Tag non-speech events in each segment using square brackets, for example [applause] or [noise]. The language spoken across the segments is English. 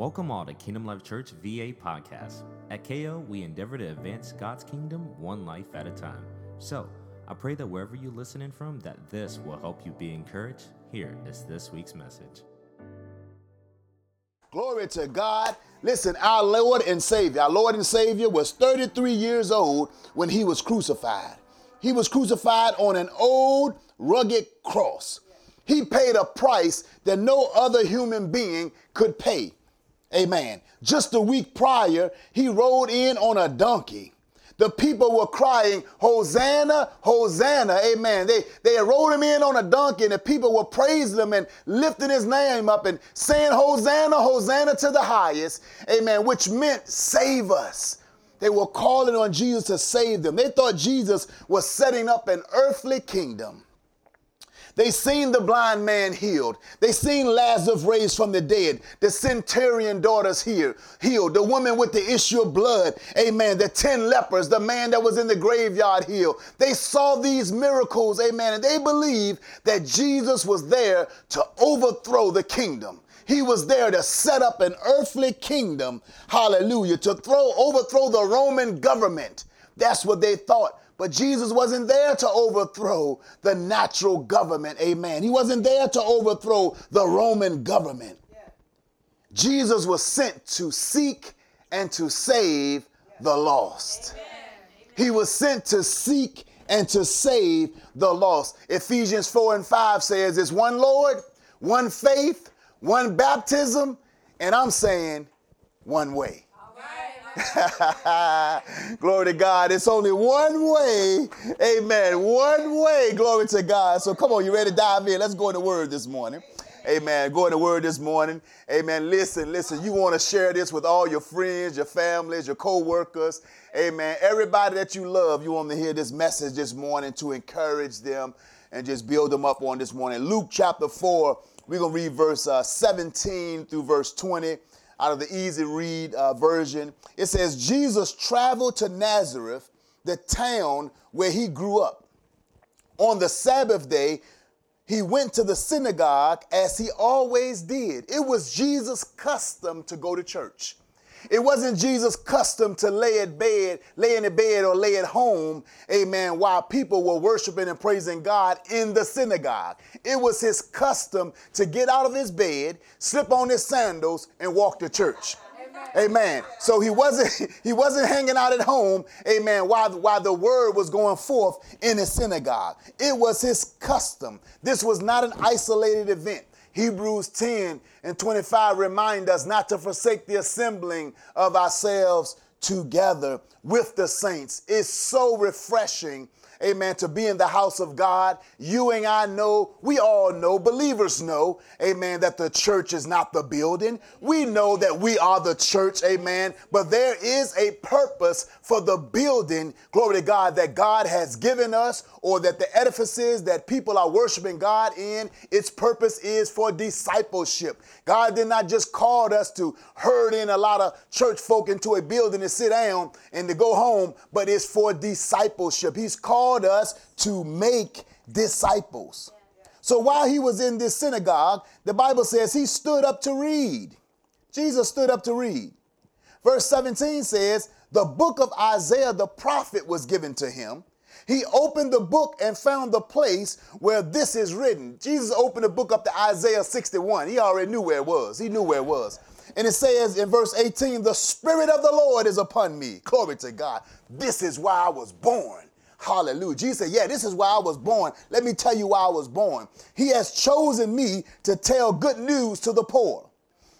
Welcome all to Kingdom Life Church VA podcast. At KO, we endeavor to advance God's kingdom one life at a time. So, I pray that wherever you're listening from, that this will help you be encouraged. Here is this week's message. Glory to God. Listen, our Lord and Savior, our Lord and Savior was 33 years old when he was crucified. He was crucified on an old, rugged cross. He paid a price that no other human being could pay. Amen. Just a week prior, he rode in on a donkey. The people were crying, Hosanna, Hosanna, amen. They, they rode him in on a donkey and the people were praising him and lifting his name up and saying, Hosanna, Hosanna to the highest, amen, which meant save us. They were calling on Jesus to save them. They thought Jesus was setting up an earthly kingdom. They seen the blind man healed. They seen Lazarus raised from the dead. The centurion daughters here healed. The woman with the issue of blood, amen. The 10 lepers, the man that was in the graveyard healed. They saw these miracles, amen. And they believed that Jesus was there to overthrow the kingdom. He was there to set up an earthly kingdom, hallelujah, to throw overthrow the Roman government. That's what they thought. But Jesus wasn't there to overthrow the natural government. Amen. He wasn't there to overthrow the Roman government. Jesus was sent to seek and to save the lost. He was sent to seek and to save the lost. Ephesians 4 and 5 says it's one Lord, one faith, one baptism, and I'm saying one way. [laughs] glory to God. It's only one way. Amen. One way. Glory to God. So come on, you ready to dive in? Let's go in the word this morning. Amen. Go in the word this morning. Amen. Listen, listen. You want to share this with all your friends, your families, your co-workers. Amen. Everybody that you love, you want to hear this message this morning to encourage them and just build them up on this morning. Luke chapter 4, we're going to read verse uh, 17 through verse 20 out of the easy read uh, version. It says, Jesus traveled to Nazareth, the town where he grew up. On the Sabbath day, he went to the synagogue as he always did. It was Jesus' custom to go to church. It wasn't Jesus' custom to lay at bed, lay in the bed or lay at home, amen, while people were worshiping and praising God in the synagogue. It was his custom to get out of his bed, slip on his sandals, and walk to church. Amen. So he wasn't [laughs] he wasn't hanging out at home, amen, while, while the word was going forth in the synagogue. It was his custom. This was not an isolated event. Hebrews 10 and 25 remind us not to forsake the assembling of ourselves together with the saints. It's so refreshing amen, to be in the house of God. You and I know, we all know, believers know, amen, that the church is not the building. We know that we are the church, amen, but there is a purpose for the building, glory to God, that God has given us or that the edifices that people are worshiping God in, its purpose is for discipleship. God did not just call us to herd in a lot of church folk into a building to sit down and to go home, but it's for discipleship. He's called us to make disciples. So while he was in this synagogue, the Bible says he stood up to read. Jesus stood up to read. Verse 17 says, The book of Isaiah the prophet was given to him. He opened the book and found the place where this is written. Jesus opened the book up to Isaiah 61. He already knew where it was. He knew where it was. And it says in verse 18, The Spirit of the Lord is upon me. Glory to God. This is why I was born. Hallelujah. Jesus said, Yeah, this is why I was born. Let me tell you why I was born. He has chosen me to tell good news to the poor.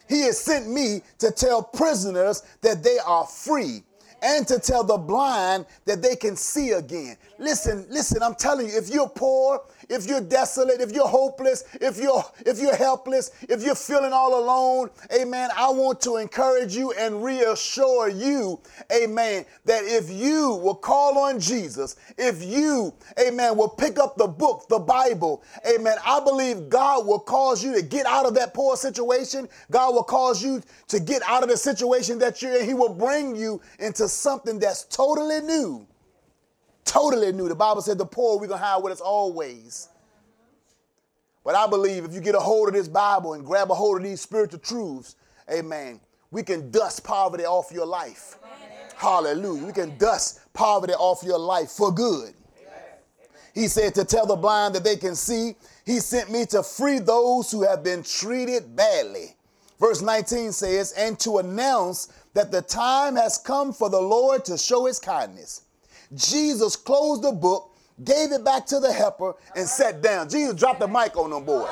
He has sent me to tell prisoners that they are free and to tell the blind that they can see again. Listen, listen, I'm telling you, if you're poor, if you're desolate, if you're hopeless, if you're if you're helpless, if you're feeling all alone, amen, I want to encourage you and reassure you, amen, that if you will call on Jesus, if you, amen, will pick up the book, the Bible, amen, I believe God will cause you to get out of that poor situation. God will cause you to get out of the situation that you're in. He will bring you into something that's totally new totally new. The Bible said the poor we're going to have with us always. But I believe if you get a hold of this Bible and grab a hold of these spiritual truths, amen, we can dust poverty off your life. Hallelujah. We can dust poverty off your life for good. He said to tell the blind that they can see. He sent me to free those who have been treated badly. Verse 19 says, and to announce that the time has come for the Lord to show his kindness. Jesus closed the book, gave it back to the helper, and sat down. Jesus dropped the mic on them boys.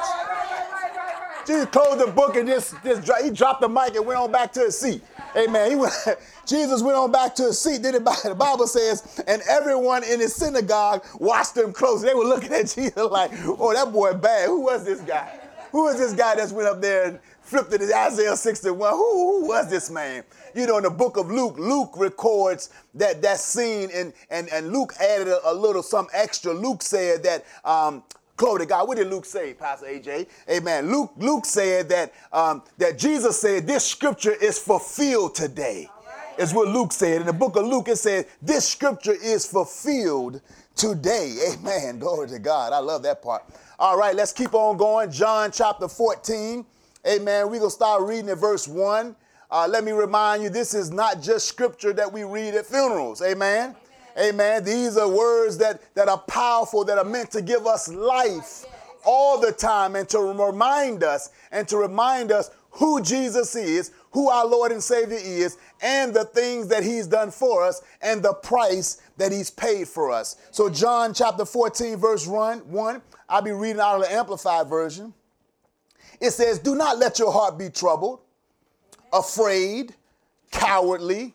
Jesus closed the book and just, just he dropped the mic and went on back to his seat. Amen. He went, [laughs] Jesus went on back to his seat. Did Then the Bible says, and everyone in his synagogue watched him closely. They were looking at [laughs] Jesus like, oh, that boy bad. Who was this guy? Who was this guy that's went up there and flipped it to Isaiah 61? Who, who was this man? You know, in the book of Luke, Luke records that that scene, and and, and Luke added a, a little some extra. Luke said that um, Glory to God. What did Luke say, Pastor AJ? Amen. Luke, Luke said that, um, that Jesus said this scripture is fulfilled today. Is what Luke said. In the book of Luke, it said this scripture is fulfilled today. Amen. [laughs] Glory to God. I love that part. All right, let's keep on going. John chapter 14. Amen. We're going to start reading at verse 1. Uh, let me remind you, this is not just scripture that we read at funerals. Amen. Amen. These are words that, that are powerful, that are meant to give us life all the time and to remind us and to remind us who Jesus is, who our Lord and Savior is, and the things that He's done for us and the price that He's paid for us. So, John chapter 14, verse 1, 1 I'll be reading out of the Amplified Version. It says, Do not let your heart be troubled, afraid, cowardly.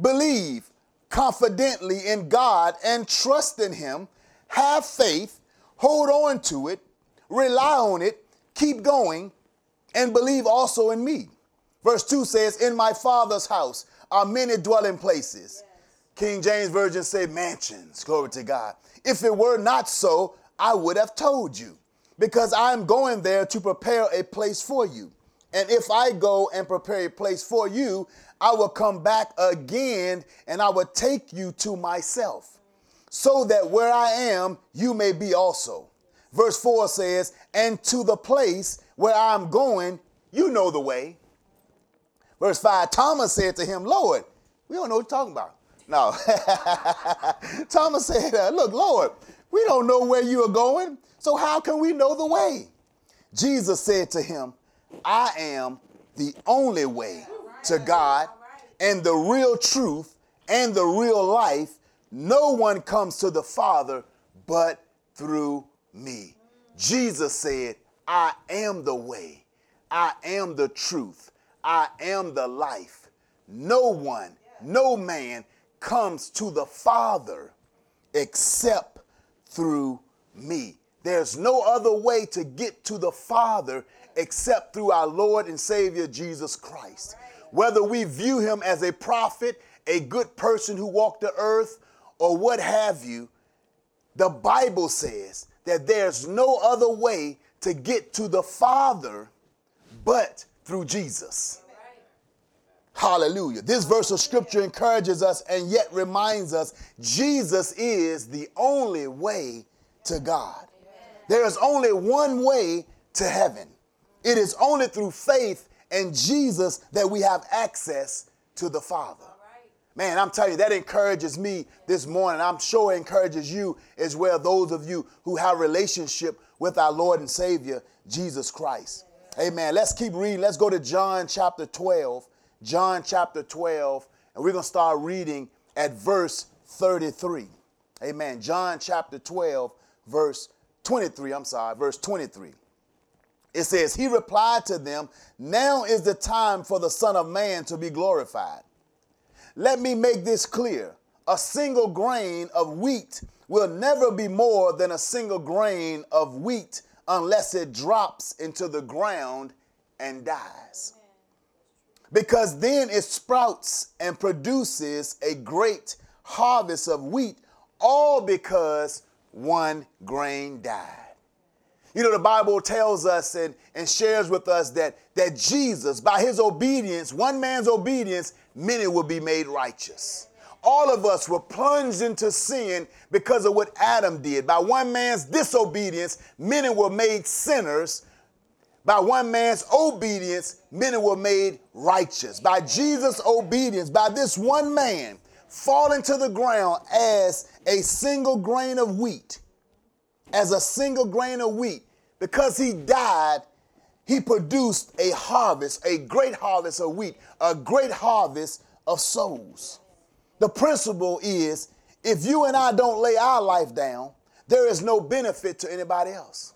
Believe confidently in God and trust in Him, have faith, hold on to it, rely on it, keep going, and believe also in me. Verse 2 says, In my Father's house are many dwelling places. Yes. King James Version say mansions. Glory to God. If it were not so, I would have told you, because I am going there to prepare a place for you. And if I go and prepare a place for you, I will come back again and I will take you to myself, so that where I am, you may be also. Verse 4 says, And to the place where I'm going, you know the way. Verse 5 Thomas said to him, Lord, we don't know what you're talking about. No. [laughs] Thomas said, Look, Lord, we don't know where you are going, so how can we know the way? Jesus said to him, I am the only way to God and the real truth and the real life. No one comes to the Father but through me. Jesus said, I am the way, I am the truth, I am the life. No one, no man comes to the Father except through me. There's no other way to get to the Father except through our Lord and Savior Jesus Christ. Whether we view him as a prophet, a good person who walked the earth, or what have you, the Bible says that there's no other way to get to the Father but through Jesus. Hallelujah. This verse of scripture encourages us and yet reminds us Jesus is the only way to God. There is only one way to heaven. It is only through faith in Jesus that we have access to the Father. Man, I'm telling you, that encourages me this morning. I'm sure it encourages you as well, those of you who have relationship with our Lord and Savior, Jesus Christ. Amen. Let's keep reading. Let's go to John chapter 12. John chapter 12, and we're going to start reading at verse 33. Amen. John chapter 12, verse 23. I'm sorry, verse 23. It says, He replied to them, Now is the time for the Son of Man to be glorified. Let me make this clear. A single grain of wheat will never be more than a single grain of wheat unless it drops into the ground and dies. Because then it sprouts and produces a great harvest of wheat, all because one grain died. You know, the Bible tells us and, and shares with us that, that Jesus, by his obedience, one man's obedience, many will be made righteous. All of us were plunged into sin because of what Adam did. By one man's disobedience, many were made sinners. By one man's obedience, many were made righteous. By Jesus' obedience, by this one man falling to the ground as a single grain of wheat, as a single grain of wheat, because he died, he produced a harvest, a great harvest of wheat, a great harvest of souls. The principle is if you and I don't lay our life down, there is no benefit to anybody else.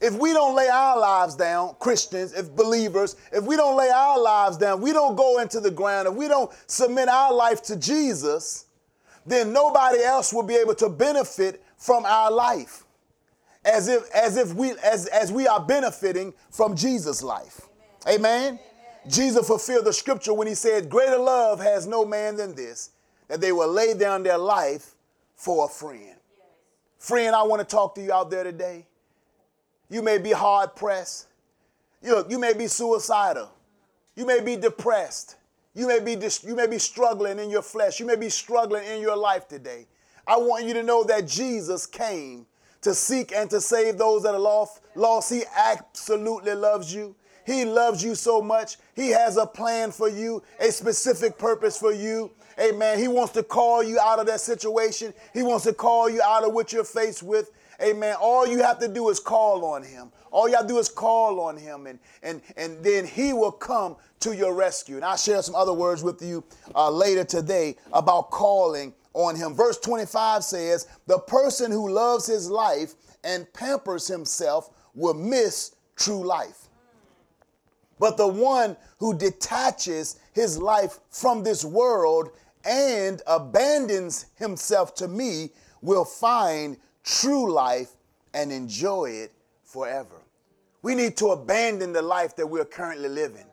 If we don't lay our lives down, Christians, if believers, if we don't lay our lives down, we don't go into the ground, if we don't submit our life to Jesus, then nobody else will be able to benefit from our life as if as if we as as we are benefiting from Jesus' life. Amen. Amen. Jesus fulfilled the scripture when he said, Greater love has no man than this, that they will lay down their life for a friend. Friend, I want to talk to you out there today. You may be hard pressed. You, know, you may be suicidal. You may be depressed. You may be, dis- you may be struggling in your flesh. You may be struggling in your life today. I want you to know that Jesus came to seek and to save those that are lost. lost. He absolutely loves you. He loves you so much. He has a plan for you, a specific purpose for you. Amen. He wants to call you out of that situation. He wants to call you out of what you're faced with. Amen. All you have to do is call on him. All you have to do is call on him, and, and, and then he will come to your rescue. And I'll share some other words with you uh, later today about calling on him. Verse 25 says, The person who loves his life and pampers himself will miss true life. But the one who detaches his life from this world and abandons himself to me will find true life and enjoy it forever. We need to abandon the life that we're currently living.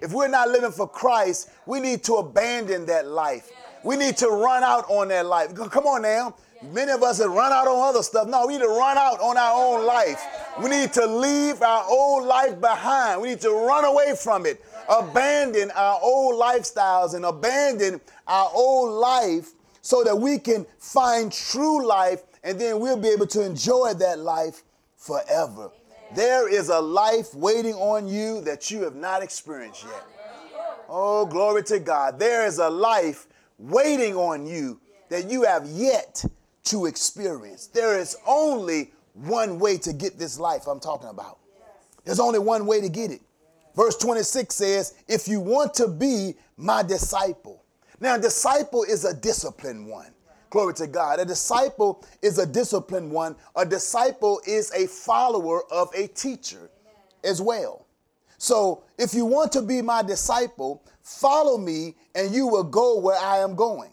If we're not living for Christ, we need to abandon that life. We need to run out on that life. Come on now. Many of us have run out on other stuff. No, we need to run out on our own life. We need to leave our old life behind. We need to run away from it, abandon our old lifestyles and abandon our old life so that we can find true life and then we'll be able to enjoy that life forever. Amen. There is a life waiting on you that you have not experienced yet. Oh, glory to God. There is a life waiting on you that you have yet to experience. There is only one way to get this life I'm talking about. There's only one way to get it. Verse 26 says, If you want to be my disciple. Now, disciple is a disciplined one. Glory to God. A disciple is a disciplined one. A disciple is a follower of a teacher as well. So if you want to be my disciple, follow me and you will go where I am going.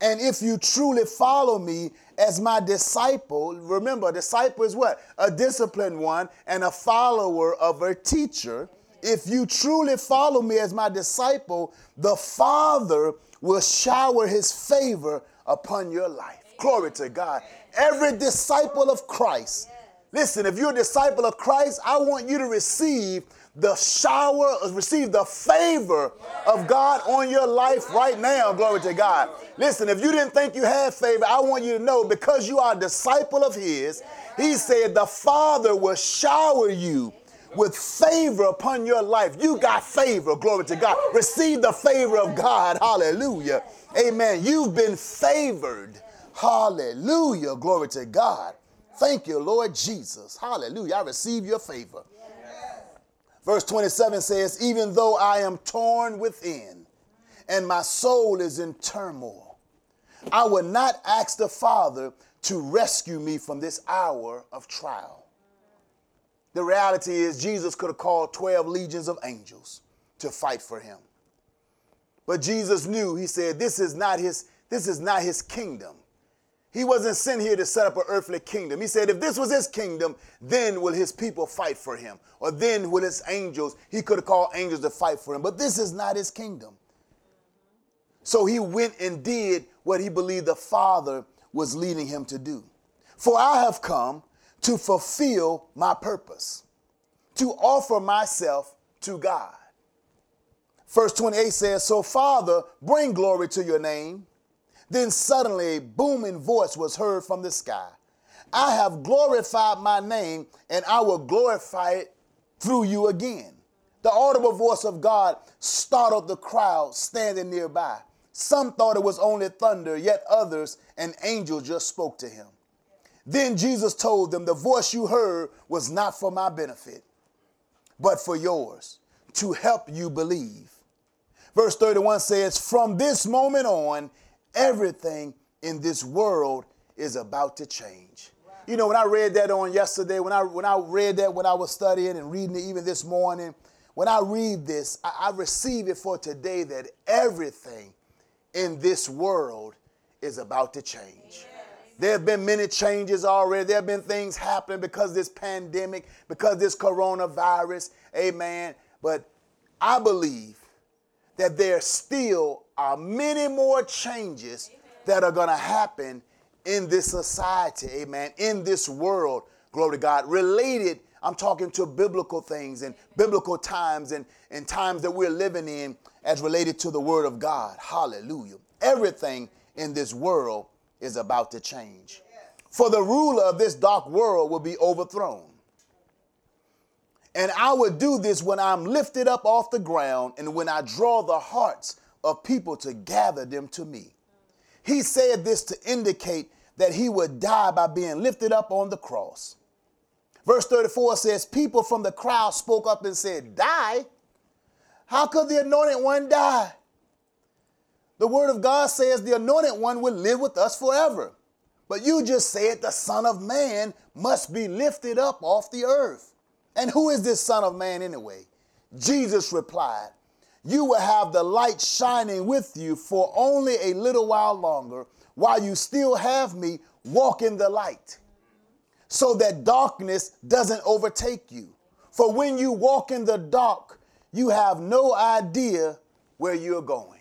And if you truly follow me as my disciple, remember, a disciple is what? A disciplined one and a follower of a teacher. If you truly follow me as my disciple, the Father will shower his favor upon your life. Glory to God. Every disciple of Christ. Listen, if you're a disciple of Christ, I want you to receive the shower, uh, receive the favor of God on your life right now. Glory to God. Listen, if you didn't think you had favor, I want you to know because you are a disciple of His, He said the Father will shower you with favor upon your life. You got favor. Glory to God. Receive the favor of God. Hallelujah. Amen. You've been favored. Hallelujah. Glory to God. Thank you, Lord Jesus. Hallelujah. I receive your favor. Verse 27 says, Even though I am torn within and my soul is in turmoil, I will not ask the Father to rescue me from this hour of trial. The reality is, Jesus could have called 12 legions of angels to fight for him. But Jesus knew, he said, this is not his, this is not his kingdom. He wasn't sent here to set up an earthly kingdom. He said, if this was his kingdom, then will his people fight for him. Or then will his angels, he could have called angels to fight for him. But this is not his kingdom. So he went and did what he believed the Father was leading him to do. For I have come to fulfill my purpose, to offer myself to God. Verse 28 says, So, Father, bring glory to your name. Then suddenly a booming voice was heard from the sky I have glorified my name, and I will glorify it through you again. The audible voice of God startled the crowd standing nearby. Some thought it was only thunder, yet others, an angel just spoke to him. Then Jesus told them, The voice you heard was not for my benefit, but for yours, to help you believe. Verse 31 says, From this moment on, everything in this world is about to change. You know, when I read that on yesterday, when I when I read that when I was studying and reading it even this morning, when I read this, I, I receive it for today that everything in this world is about to change. There have been many changes already. There have been things happening because this pandemic, because this coronavirus. Amen. But I believe that there still are many more changes that are going to happen in this society, amen, in this world, glory to God, related. I'm talking to biblical things and biblical times and, and times that we're living in as related to the Word of God. Hallelujah. Everything in this world is about to change. For the ruler of this dark world will be overthrown. And I will do this when I'm lifted up off the ground and when I draw the hearts of people to gather them to me. He said this to indicate that he would die by being lifted up on the cross. Verse 34 says, People from the crowd spoke up and said, Die? How could the anointed one die? The word of God says the anointed one will live with us forever. But you just said the Son of Man must be lifted up off the earth. And who is this Son of Man anyway? Jesus replied, You will have the light shining with you for only a little while longer, while you still have me walk in the light, so that darkness doesn't overtake you. For when you walk in the dark, you have no idea where you're going.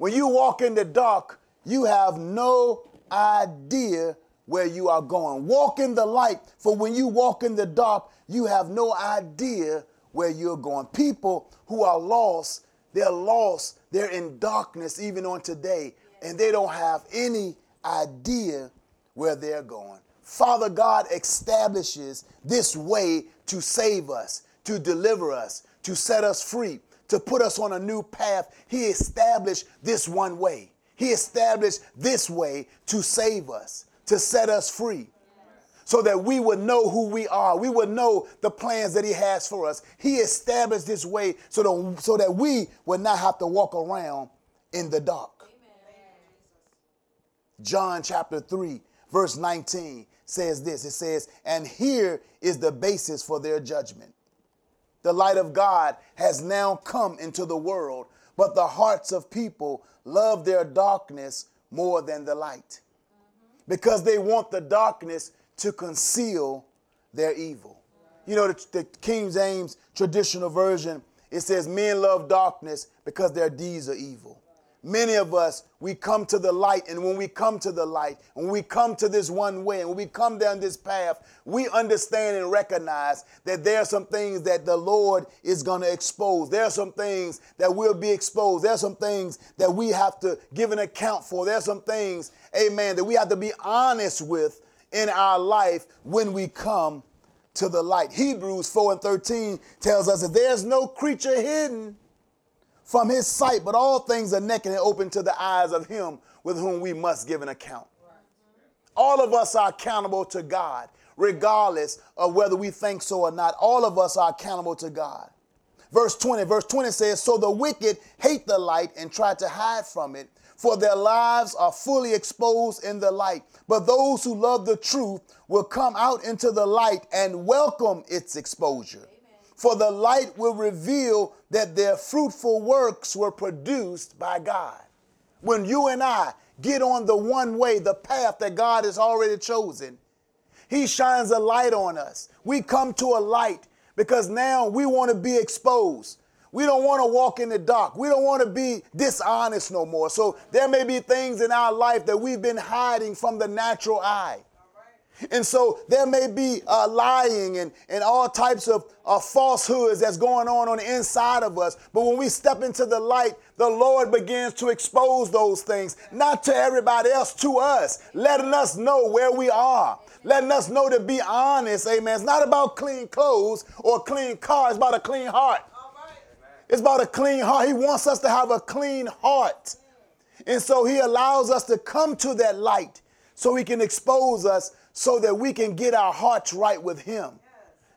When you walk in the dark, you have no idea where you are going. Walk in the light, for when you walk in the dark, you have no idea where you're going. People who are lost, they're lost, they're in darkness even on today, and they don't have any idea where they're going. Father God establishes this way to save us, to deliver us, to set us free to put us on a new path, He established this one way. He established this way to save us, to set us free, so that we would know who we are. We would know the plans that He has for us. He established this way so that, so that we would not have to walk around in the dark. John chapter 3, verse 19 says this it says, And here is the basis for their judgment. The light of God has now come into the world, but the hearts of people love their darkness more than the light because they want the darkness to conceal their evil. You know, the, the King James traditional version, it says, Men love darkness because their deeds are evil. Many of us, we come to the light, and when we come to the light, when we come to this one way, and when we come down this path, we understand and recognize that there are some things that the Lord is going to expose. There are some things that will be exposed. There are some things that we have to give an account for. There are some things, amen, that we have to be honest with in our life when we come to the light. Hebrews 4 and 13 tells us that there's no creature hidden from his sight, but all things are naked and open to the eyes of him with whom we must give an account. All of us are accountable to God, regardless of whether we think so or not. All of us are accountable to God. Verse 20, verse 20 says, So the wicked hate the light and try to hide from it, for their lives are fully exposed in the light. But those who love the truth will come out into the light and welcome its exposure for the light will reveal that their fruitful works were produced by God. When you and I get on the one way, the path that God has already chosen, He shines a light on us. We come to a light because now we want to be exposed. We don't want to walk in the dark. We don't want to be dishonest no more. So there may be things in our life that we've been hiding from the natural eye. And so there may be uh, lying and, and all types of uh, falsehoods that's going on on the inside of us. But when we step into the light, the Lord begins to expose those things, not to everybody else, to us, letting us know where we are, letting us know to be honest. Amen. It's not about clean clothes or clean cars, it's about a clean heart. It's about a clean heart. He wants us to have a clean heart. And so he allows us to come to that light so he can expose us so that we can get our hearts right with him.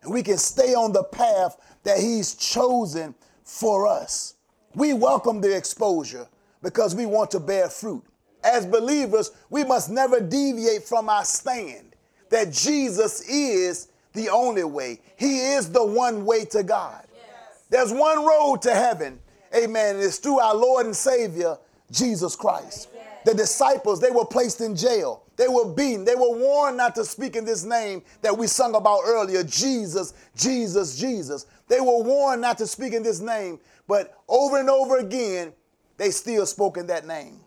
And we can stay on the path that he's chosen for us. We welcome the exposure because we want to bear fruit. As believers, we must never deviate from our stand that Jesus is the only way. He is the one way to God. There's one road to heaven. Amen. And it's through our Lord and Savior, Jesus Christ. The disciples, they were placed in jail. They were beaten. They were warned not to speak in this name that we sung about earlier Jesus, Jesus, Jesus. They were warned not to speak in this name, but over and over again, they still spoke in that name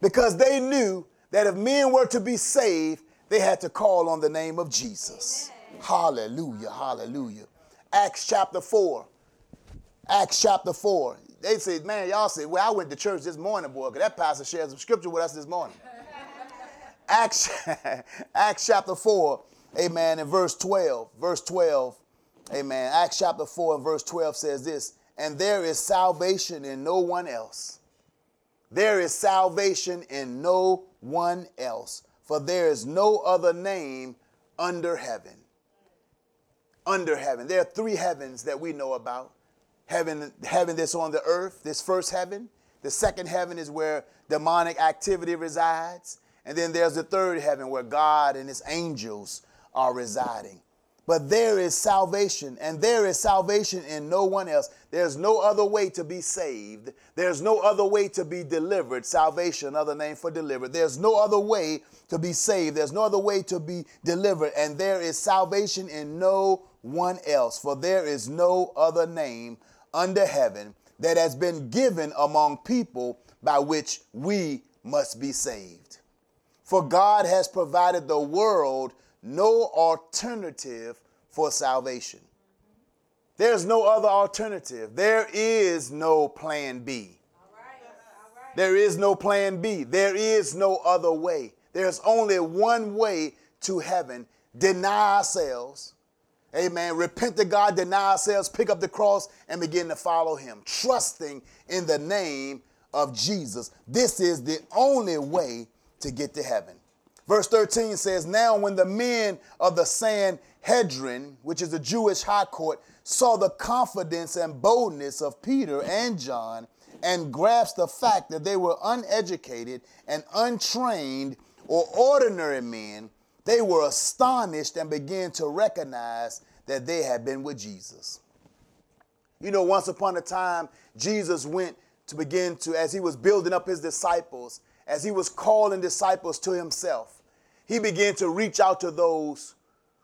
because they knew that if men were to be saved, they had to call on the name of Jesus. Amen. Hallelujah, hallelujah. Acts chapter 4. Acts chapter 4. They said, man, y'all said, well, I went to church this morning, boy, because that pastor shared some scripture with us this morning. Acts, [laughs] Acts chapter 4, amen, in verse 12. Verse 12, amen. Acts chapter 4 and verse 12 says this, and there is salvation in no one else. There is salvation in no one else, for there is no other name under heaven. Under heaven. There are three heavens that we know about heaven, heaven that's on the earth, this first heaven. The second heaven is where demonic activity resides. And then there's the third heaven where God and his angels are residing. But there is salvation, and there is salvation in no one else. There's no other way to be saved. There's no other way to be delivered. Salvation, another name for delivered. There's no other way to be saved. There's no other way to be delivered. And there is salvation in no one else. For there is no other name under heaven that has been given among people by which we must be saved. For God has provided the world no alternative for salvation. There's no other alternative. There is no plan B. There is no plan B. There is no other way. There's only one way to heaven. Deny ourselves, Amen. Repent to God, deny ourselves, pick up the cross, and begin to follow Him, trusting in the name of Jesus. This is the only way to get to heaven. Verse 13 says, Now when the men of the Sanhedrin, which is the Jewish high court, saw the confidence and boldness of Peter and John, and grasped the fact that they were uneducated and untrained or ordinary men, they were astonished and began to recognize that they had been with Jesus. You know, once upon a time, Jesus went to begin to, as he was building up his disciples, as he was calling disciples to himself, he began to reach out to those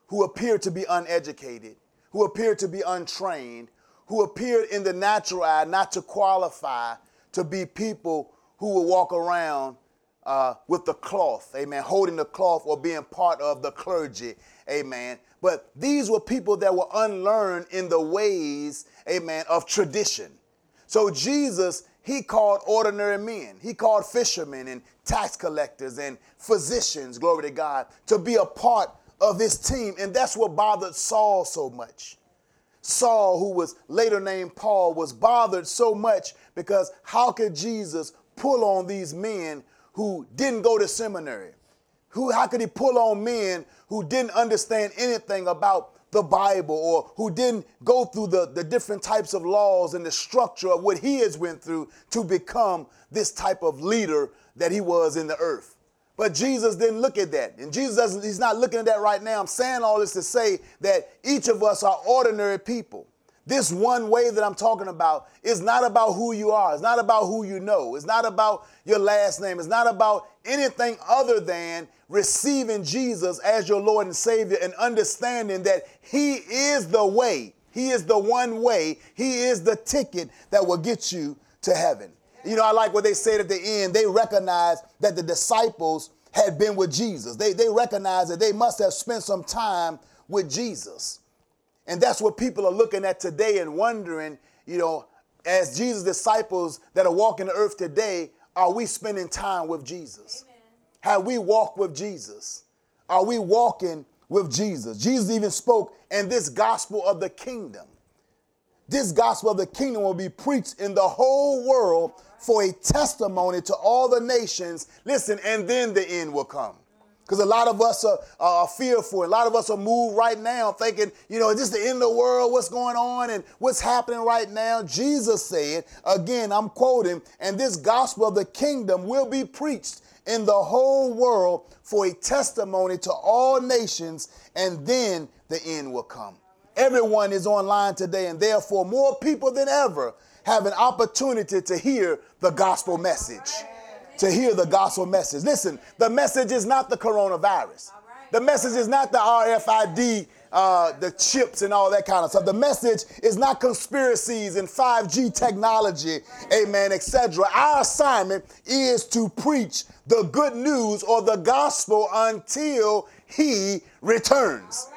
who appeared to be uneducated, who appeared to be untrained, who appeared in the natural eye not to qualify to be people who would walk around uh, with the cloth, amen, holding the cloth or being part of the clergy, amen. But these were people that were unlearned in the ways, amen, of tradition. So Jesus, he called ordinary men, he called fishermen and tax collectors and physicians, glory to God, to be a part of his team. And that's what bothered Saul so much. Saul, who was later named Paul, was bothered so much because how could Jesus pull on these men who didn't go to seminary? Who, how could he pull on men who didn't understand anything about the Bible or who didn't go through the, the different types of laws and the structure of what he has went through to become this type of leader that he was in the earth? But Jesus didn't look at that. And Jesus doesn't, he's not looking at that right now. I'm saying all this to say that each of us are ordinary people. This one way that I'm talking about is not about who you are. It's not about who you know. It's not about your last name. It's not about anything other than receiving Jesus as your Lord and Savior and understanding that He is the way. He is the one way. He is the ticket that will get you to heaven. You know, I like what they said at the end. They recognized that the disciples had been with Jesus. They, they recognized that they must have spent some time with Jesus. And that's what people are looking at today and wondering, you know, as Jesus' disciples that are walking the earth today, are we spending time with Jesus? Amen. Have we walked with Jesus? Are we walking with Jesus? Jesus even spoke in this gospel of the kingdom. This gospel of the kingdom will be preached in the whole world for a testimony to all the nations. Listen, and then the end will come. Because a lot of us are, are, fearful. A lot of us are moved right now thinking, you know, is this the end of the world? What's going on and what's happening right now? Jesus said, again, I'm quoting, and this gospel of the kingdom will be preached in the whole world for a testimony to all nations, and then the end will come. Everyone is online today, and therefore, more people than ever have an opportunity to hear the gospel message to hear the gospel message. Listen, the message is not the coronavirus. The message is not the RFID, uh, the chips and all that kind of stuff. The message is not conspiracies and 5G technology, amen, etc. Our assignment is to preach the good news or the gospel until he returns.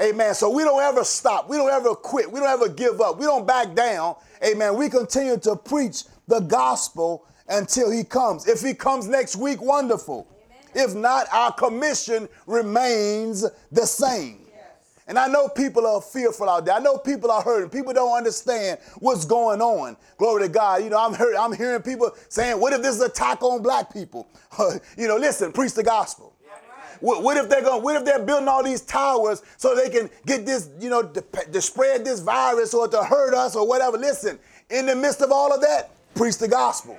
Amen. So we don't ever stop. We don't ever quit. We don't ever give up. We don't back down. Amen. We continue to preach the gospel until he comes. If he comes next week, wonderful. Amen. If not, our commission remains the same. And I know people are fearful out there. I know people are hurting. People don't understand what's going on. Glory to God. You know, I'm heard, I'm hearing people saying, "What if this is an attack on black people?" [laughs] you know, listen, preach the gospel. What, what, if they're going? What if they're building all these towers so they can get this, you know, to, to spread this virus or to hurt us or whatever? Listen, in the midst of all of that, preach the gospel.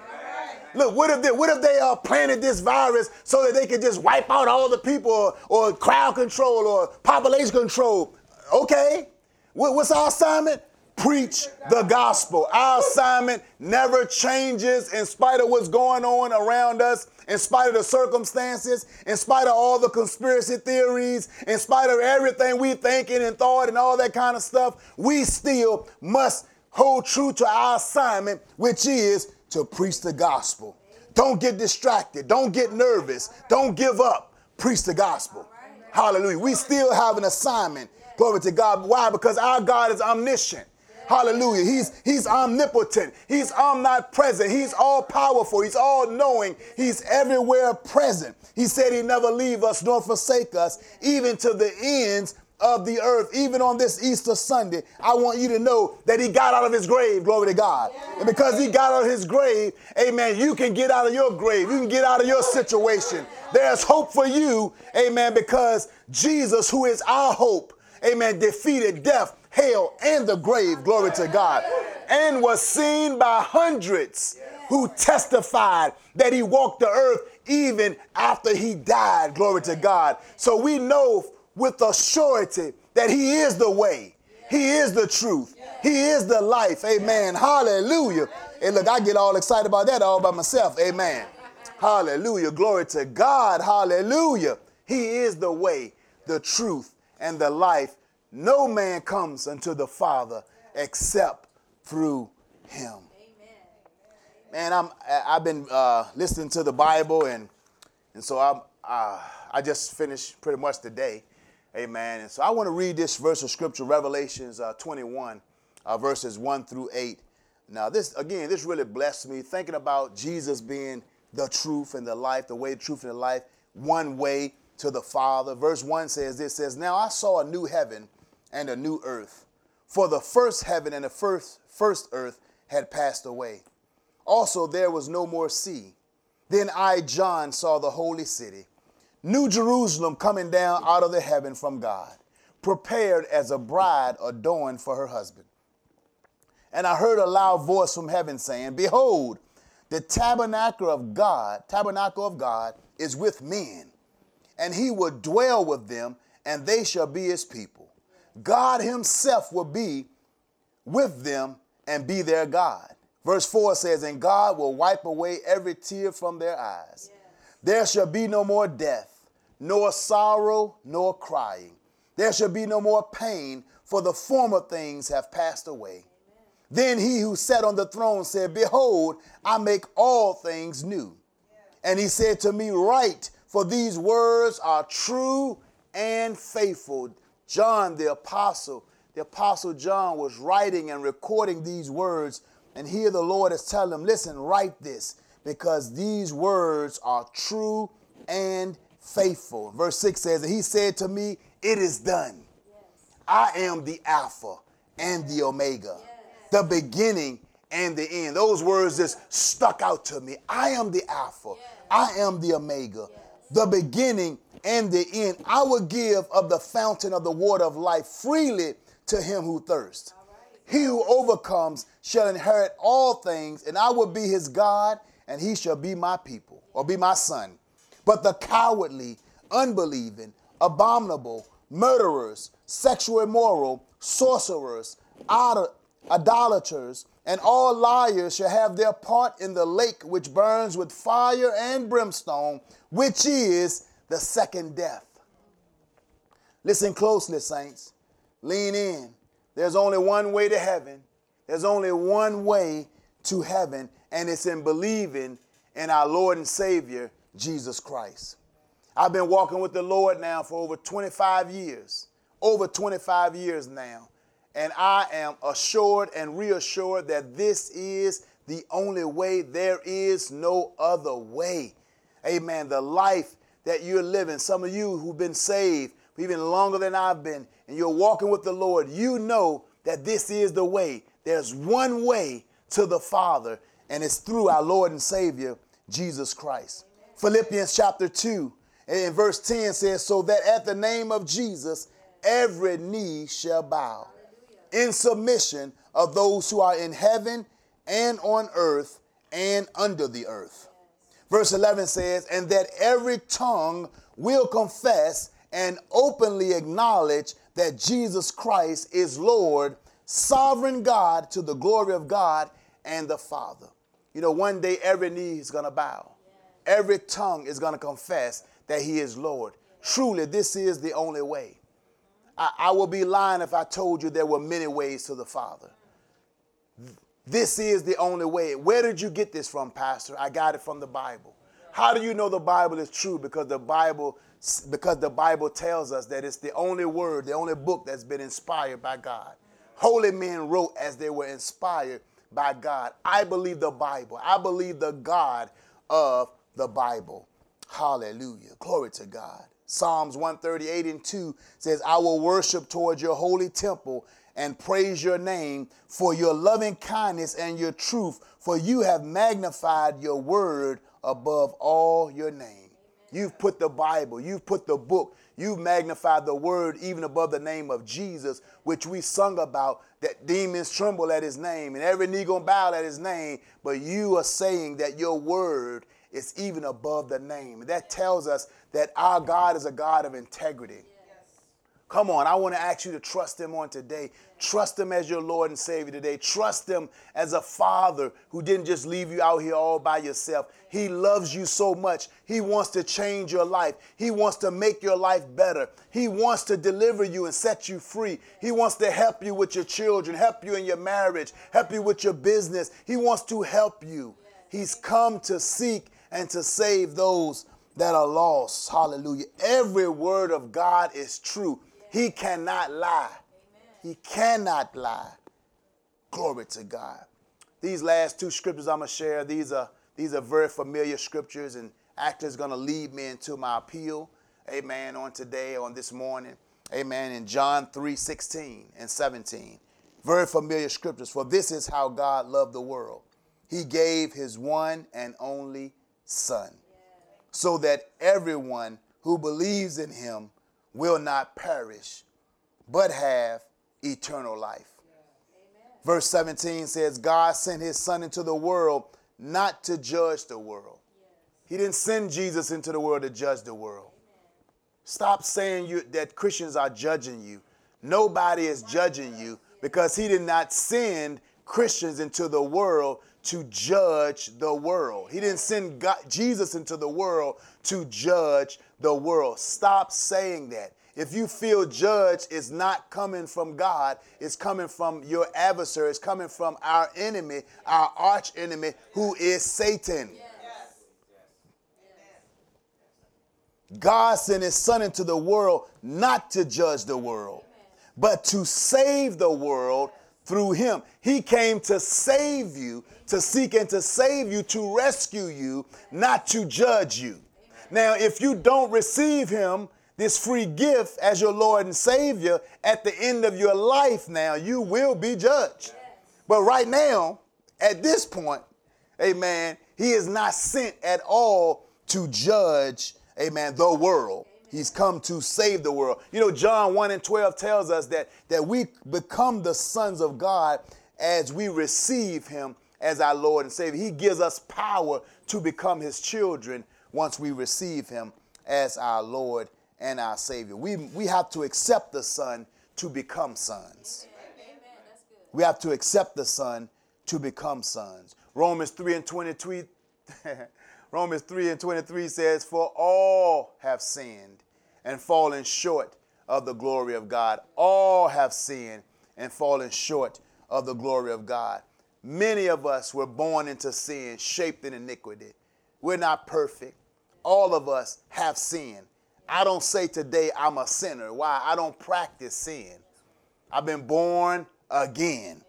Look, what if they, what if they uh, planted this virus so that they could just wipe out all the people or, or crowd control or population control? Okay. What, what's our assignment? Preach the gospel. Our assignment never changes in spite of what's going on around us, in spite of the circumstances, in spite of all the conspiracy theories, in spite of everything we thinking and thought and all that kind of stuff. We still must hold true to our assignment, which is to preach the gospel. Don't get distracted. Don't get nervous. Don't give up. Preach the gospel. Hallelujah. We still have an assignment. Glory to God. Why? Because our God is omniscient. Hallelujah. He's, he's omnipotent. He's omnipresent. He's all powerful. He's all knowing. He's everywhere present. He said he never leave us nor forsake us, even to the ends of the earth, even on this Easter Sunday, I want you to know that he got out of his grave, glory to God. And because he got out of his grave, amen, you can get out of your grave. You can get out of your situation. There's hope for you, amen, because Jesus, who is our hope, amen, defeated death, hell, and the grave, glory to God, and was seen by hundreds who testified that he walked the earth even after he died, glory to God. So we know with a surety that He is the way, He is the truth, He is the life. Amen. Hallelujah. And look, I get all excited about that all by myself. Amen. Hallelujah. Glory to God. Hallelujah. He is the way, the truth, and the life. No man comes unto the Father except through Him. Amen. Man, I'm I've been uh, listening to the Bible and and so I'm uh, I just finished pretty much today. Amen. And so I want to read this verse of scripture, Revelations uh, 21, uh, verses 1 through 8. Now, this, again, this really blessed me, thinking about Jesus being the truth and the life, the way, the truth, and the life, one way to the Father. Verse 1 says this says, Now I saw a new heaven and a new earth, for the first heaven and the first, first earth had passed away. Also, there was no more sea. Then I, John, saw the holy city New Jerusalem coming down out of the heaven from God, prepared as a bride adorned for her husband. And I heard a loud voice from heaven saying, Behold, the tabernacle of God, tabernacle of God is with men, and he will dwell with them, and they shall be his people. God himself will be with them and be their God. Verse 4 says, And God will wipe away every tear from their eyes. Yes. There shall be no more death nor sorrow, nor crying. There shall be no more pain, for the former things have passed away. Then he who sat on the throne said, Behold, I make all things new. And he said to me, Write, for these words are true and faithful. John the apostle, the apostle John was writing and recording these words, and here the Lord is telling him, listen, write this because these words are true and faithful. Verse 6 says, and he said to me, it is done. Yes. I am the Alpha and the Omega, yes. the beginning and the end. Those words just stuck out to me. I am the Alpha. Yes. I am the Omega, the beginning and the end. I will give of the fountain of the water of life freely to him who thirsts. He who overcomes shall inherit all things, and I will be his God, and he shall be my people, or be my son. But the cowardly, unbelieving, abominable, murderers, sexual immoral, sorcerers, idolaters, and all liars shall have their part in the lake which burns with fire and brimstone, which is the second death. Listen closely, saints. Lean in. There's only one way to heaven. There's only one way to heaven, and it's in believing in our Lord and Savior, Jesus Christ. I've been walking with the Lord now for over 25 years. Over 25 years now. And I am assured and reassured that this is the only way. There is no other way. Amen. The life that you're living, some of you who've been saved even longer than I've been, and you're walking with the Lord, you know that this is the way. There's one way to the Father, and it's through our Lord and Savior, Jesus Christ. Philippians chapter 2 and verse 10 says, So that at the name of Jesus, every knee shall bow in submission of those who are in heaven and on earth and under the earth. Verse 11 says, And that every tongue will confess and openly acknowledge that Jesus Christ is Lord, sovereign God, to the glory of God and the Father. You know, one day every knee is going to bow, every tongue is going to confess that He is Lord. Truly, this is the only way. I, I will be lying if I told you there were many ways to the Father. This is the only way. Where did you get this from, Pastor? I got it from the Bible. How do you know the Bible is true? Because the Bible because the Bible tells us that it's the only word, the only book that's been inspired by God. Holy men wrote as they were inspired by God. I believe the Bible. I believe the God of the Bible. Hallelujah. Glory to God. Psalms 138 and 2 says, I will worship towards your holy temple and praise your name for your loving kindness and your truth, for you have magnified your word above all your name. You've put the Bible, you've put the book, you've magnified the word even above the name of Jesus, which we sung about, that demons tremble at his name and every knee gonna bow at his name. But you are saying that your word is even above the name. That tells us that our God is a God of integrity. Come on, I want to ask you to trust Him on today. Trust Him as your Lord and Savior today. Trust Him as a Father who didn't just leave you out here all by yourself. He loves you so much. He wants to change your life. He wants to make your life better. He wants to deliver you and set you free. He wants to help you with your children, help you in your marriage, help you with your business. He wants to help you. He's come to seek and to save those that are lost. Hallelujah. Every word of God is true. He cannot lie. He cannot lie. Glory to God. These last two scriptures I'm going to share, these are, these are very familiar scriptures, and actor is going to lead me into my appeal. Amen. On today, on this morning. Amen. In John 3 16 and 17. Very familiar scriptures. For this is how God loved the world. He gave his one and only Son, so that everyone who believes in him will not perish, but have eternal life. Verse 17 says, God sent his Son into the world not to judge the world. He didn't send Jesus into the world to judge the world. Stop saying you, that Christians are judging you. Nobody is judging you because he did not send Christians into the world to judge the world. He didn't send God, Jesus into the world to judge the world. Stop saying that. If you feel judged, it's not coming from God, it's coming from your adversary, it's coming from our enemy, our arch enemy, who is Satan. God sent his son into the world not to judge the world, but to save the world through him. He came to save you, to seek and to save you, to rescue you, not to judge you. Now, if you don't receive him, this free gift as your Lord and Savior, at the end of your life now, you will be judged. But right now, at this point, amen, he is not sent at all to judge, amen, the world. He's come to save the world. You know, John 1 and 12 tells us that, that we become the sons of God as we receive him as our Lord and Savior. He gives us power to become his children once we receive him as our Lord and our Savior. We, we have to accept the Son to become sons. We have to accept the Son to become sons. Romans 3 and 23, [laughs] Romans 3 and 23 says, For all have sinned and fallen short of the glory of God. All have sinned and fallen short of the glory of God. Many of us were born into sin, shaped in iniquity. We're not perfect. All of us have sinned. I don't say today I'm a sinner. Why? I don't practice sin. I've been born again.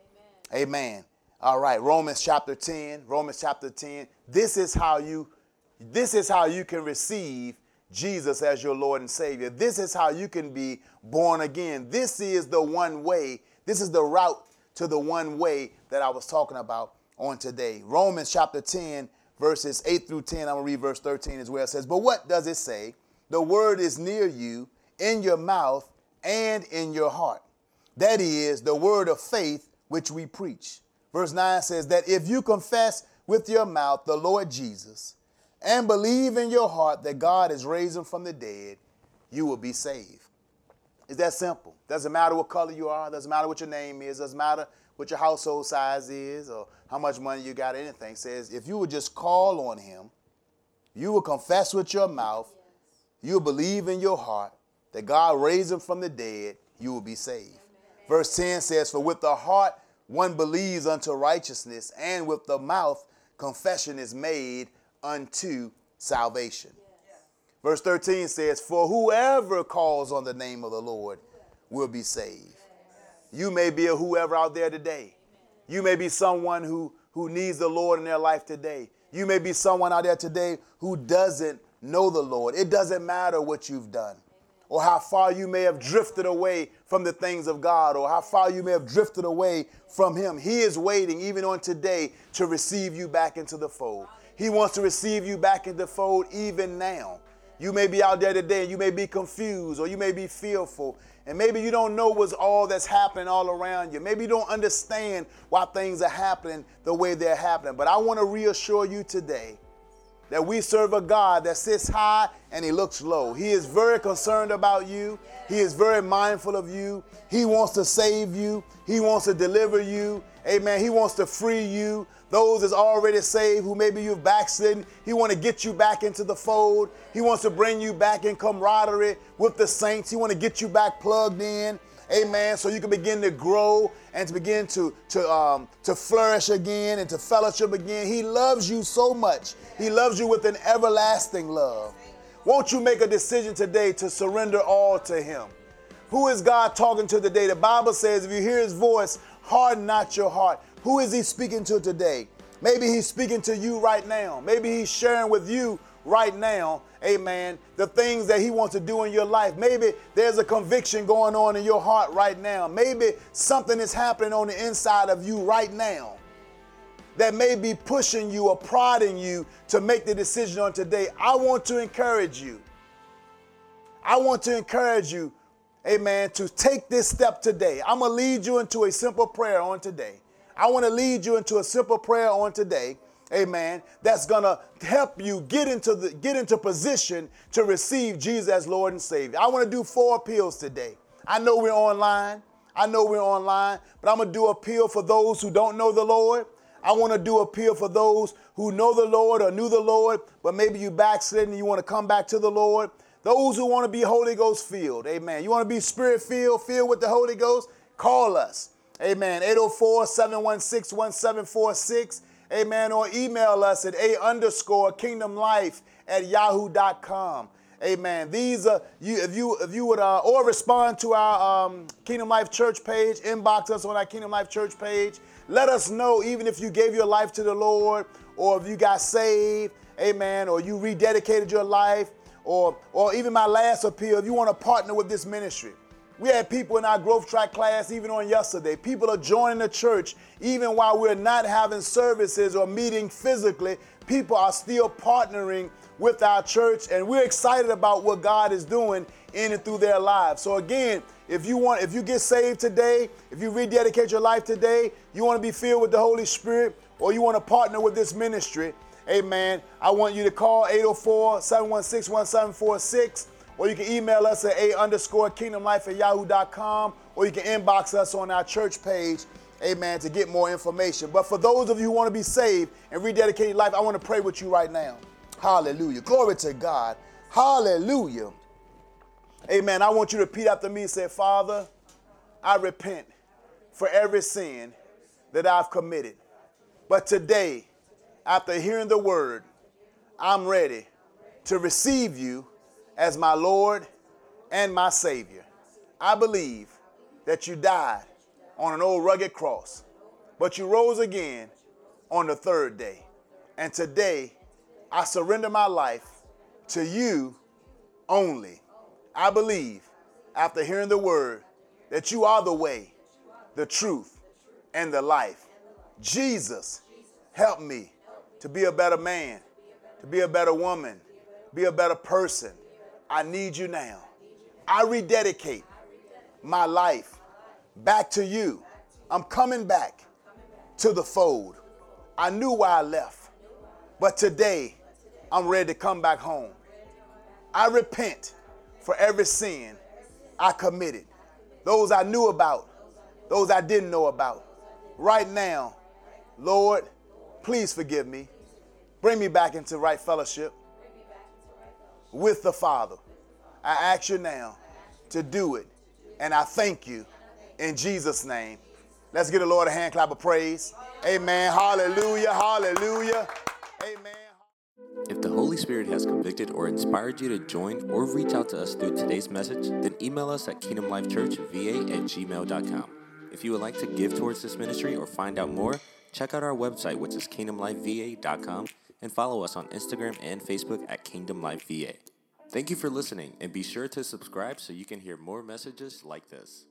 Amen. Amen. All right, Romans chapter 10, Romans chapter 10. This is how you this is how you can receive Jesus as your Lord and Savior. This is how you can be born again. This is the one way. This is the route to the one way that I was talking about on today. Romans chapter 10, verses 8 through 10. I'm going to read verse 13 as well. It says, But what does it say? The word is near you, in your mouth and in your heart. That is the word of faith which we preach. Verse 9 says that if you confess with your mouth the Lord Jesus and believe in your heart that God is raising from the dead, you will be saved. It's that simple. Doesn't matter what color you are, doesn't matter what your name is, doesn't matter what your household size is or how much money you got, anything. It says if you would just call on him, you will confess with your mouth, you will believe in your heart that God raised him from the dead, you will be saved. Verse 10 says, For with the heart one believes unto righteousness, and with the mouth confession is made unto salvation. Verse 13 says, For whoever calls on the name of the Lord will be saved. You may be a whoever out there today. You may be someone who, who needs the Lord in their life today. You may be someone out there today who doesn't know the Lord. It doesn't matter what you've done or how far you may have drifted away from the things of God, or how far you may have drifted away from Him. He is waiting, even on today, to receive you back into the fold. He wants to receive you back into the fold even now. You may be out there today and you may be confused or you may be fearful. And maybe you don't know what's all that's happening all around you. Maybe you don't understand why things are happening the way they're happening. But I want to reassure you today that we serve a God that sits high and he looks low. He is very concerned about you. He is very mindful of you. He wants to save you. He wants to deliver you. Amen. He wants to free you. Those that's already saved, who maybe you've backslidden, he want to get you back into the fold. He wants to bring you back in camaraderie with the saints. He want to get you back plugged in. Amen. So you can begin to grow and to begin to, to, um, to flourish again and to fellowship again. He loves you so much. He loves you with an everlasting love. Won't you make a decision today to surrender all to Him? Who is God talking to today? The Bible says if you hear His voice, harden not your heart. Who is He speaking to today? Maybe He's speaking to you right now. Maybe He's sharing with you right now, amen, the things that He wants to do in your life. Maybe there's a conviction going on in your heart right now. Maybe something is happening on the inside of you right now that may be pushing you or prodding you to make the decision on today. I want to encourage you. I want to encourage you, amen, to take this step today. I'm going to lead you into a simple prayer on today. I want to lead you into a simple prayer on today amen, that's gonna help you get into the get into position to receive Jesus as Lord and Savior. I want to do four appeals today. I know we're online. I know we're online, but I'm gonna do appeal for those who don't know the Lord. I want to do appeal for those who know the Lord or knew the Lord, but maybe you backslidden and you want to come back to the Lord. Those who want to be Holy Ghost filled, amen. You want to be spirit filled, filled with the Holy Ghost? Call us. Amen. 804 716 1746. Amen. Or email us at a underscore kingdom life at yahoo.com. Amen. These are you if you if you would uh, or respond to our um, Kingdom Life Church page, inbox us on our Kingdom Life Church page. Let us know even if you gave your life to the Lord or if you got saved, amen, or you rededicated your life, or or even my last appeal, if you want to partner with this ministry. We had people in our growth track class even on yesterday. People are joining the church even while we're not having services or meeting physically. People are still partnering with our church, and we're excited about what God is doing in and through their lives. So again, if you want, if you get saved today, if you rededicate your life today, you want to be filled with the Holy Spirit, or you want to partner with this ministry, amen. I want you to call 804-716-1746, or you can email us at a underscore kingdomlife at yahoo.com, or you can inbox us on our church page, amen, to get more information. But for those of you who want to be saved and rededicate your life, I want to pray with you right now. Hallelujah. Glory to God. Hallelujah. Amen. I want you to repeat after me and say, Father, I repent for every sin that I've committed. But today, after hearing the word, I'm ready to receive you as my Lord and my Savior. I believe that you died on an old rugged cross, but you rose again on the third day. And today, I surrender my life to you only. I believe, after hearing the word, that you are the way, the truth, and the life. Jesus, help me to be a better man, to be a better woman, be a better person. I need you now. I rededicate my life back to you. I'm coming back to the fold. I knew why I left, but today I'm ready to come back home. I repent for every sin I committed, those I knew about, those I didn't know about. Right now, Lord, please forgive me. Bring me back into right fellowship with the Father. I ask you now to do it, and I thank you in Jesus' name. Let's give the Lord a hand clap of praise. Amen. Hallelujah. Hallelujah. Amen. If the Holy Spirit has convicted or inspired you to join or reach out to us through today's message, then email us at kingdomlifechurchva at gmail.com. If you would like to give towards this ministry or find out more, check out our website, which is kingdomlifeva.com, and follow us on Instagram and Facebook at Kingdom Life VA. Thank you for listening, and be sure to subscribe so you can hear more messages like this.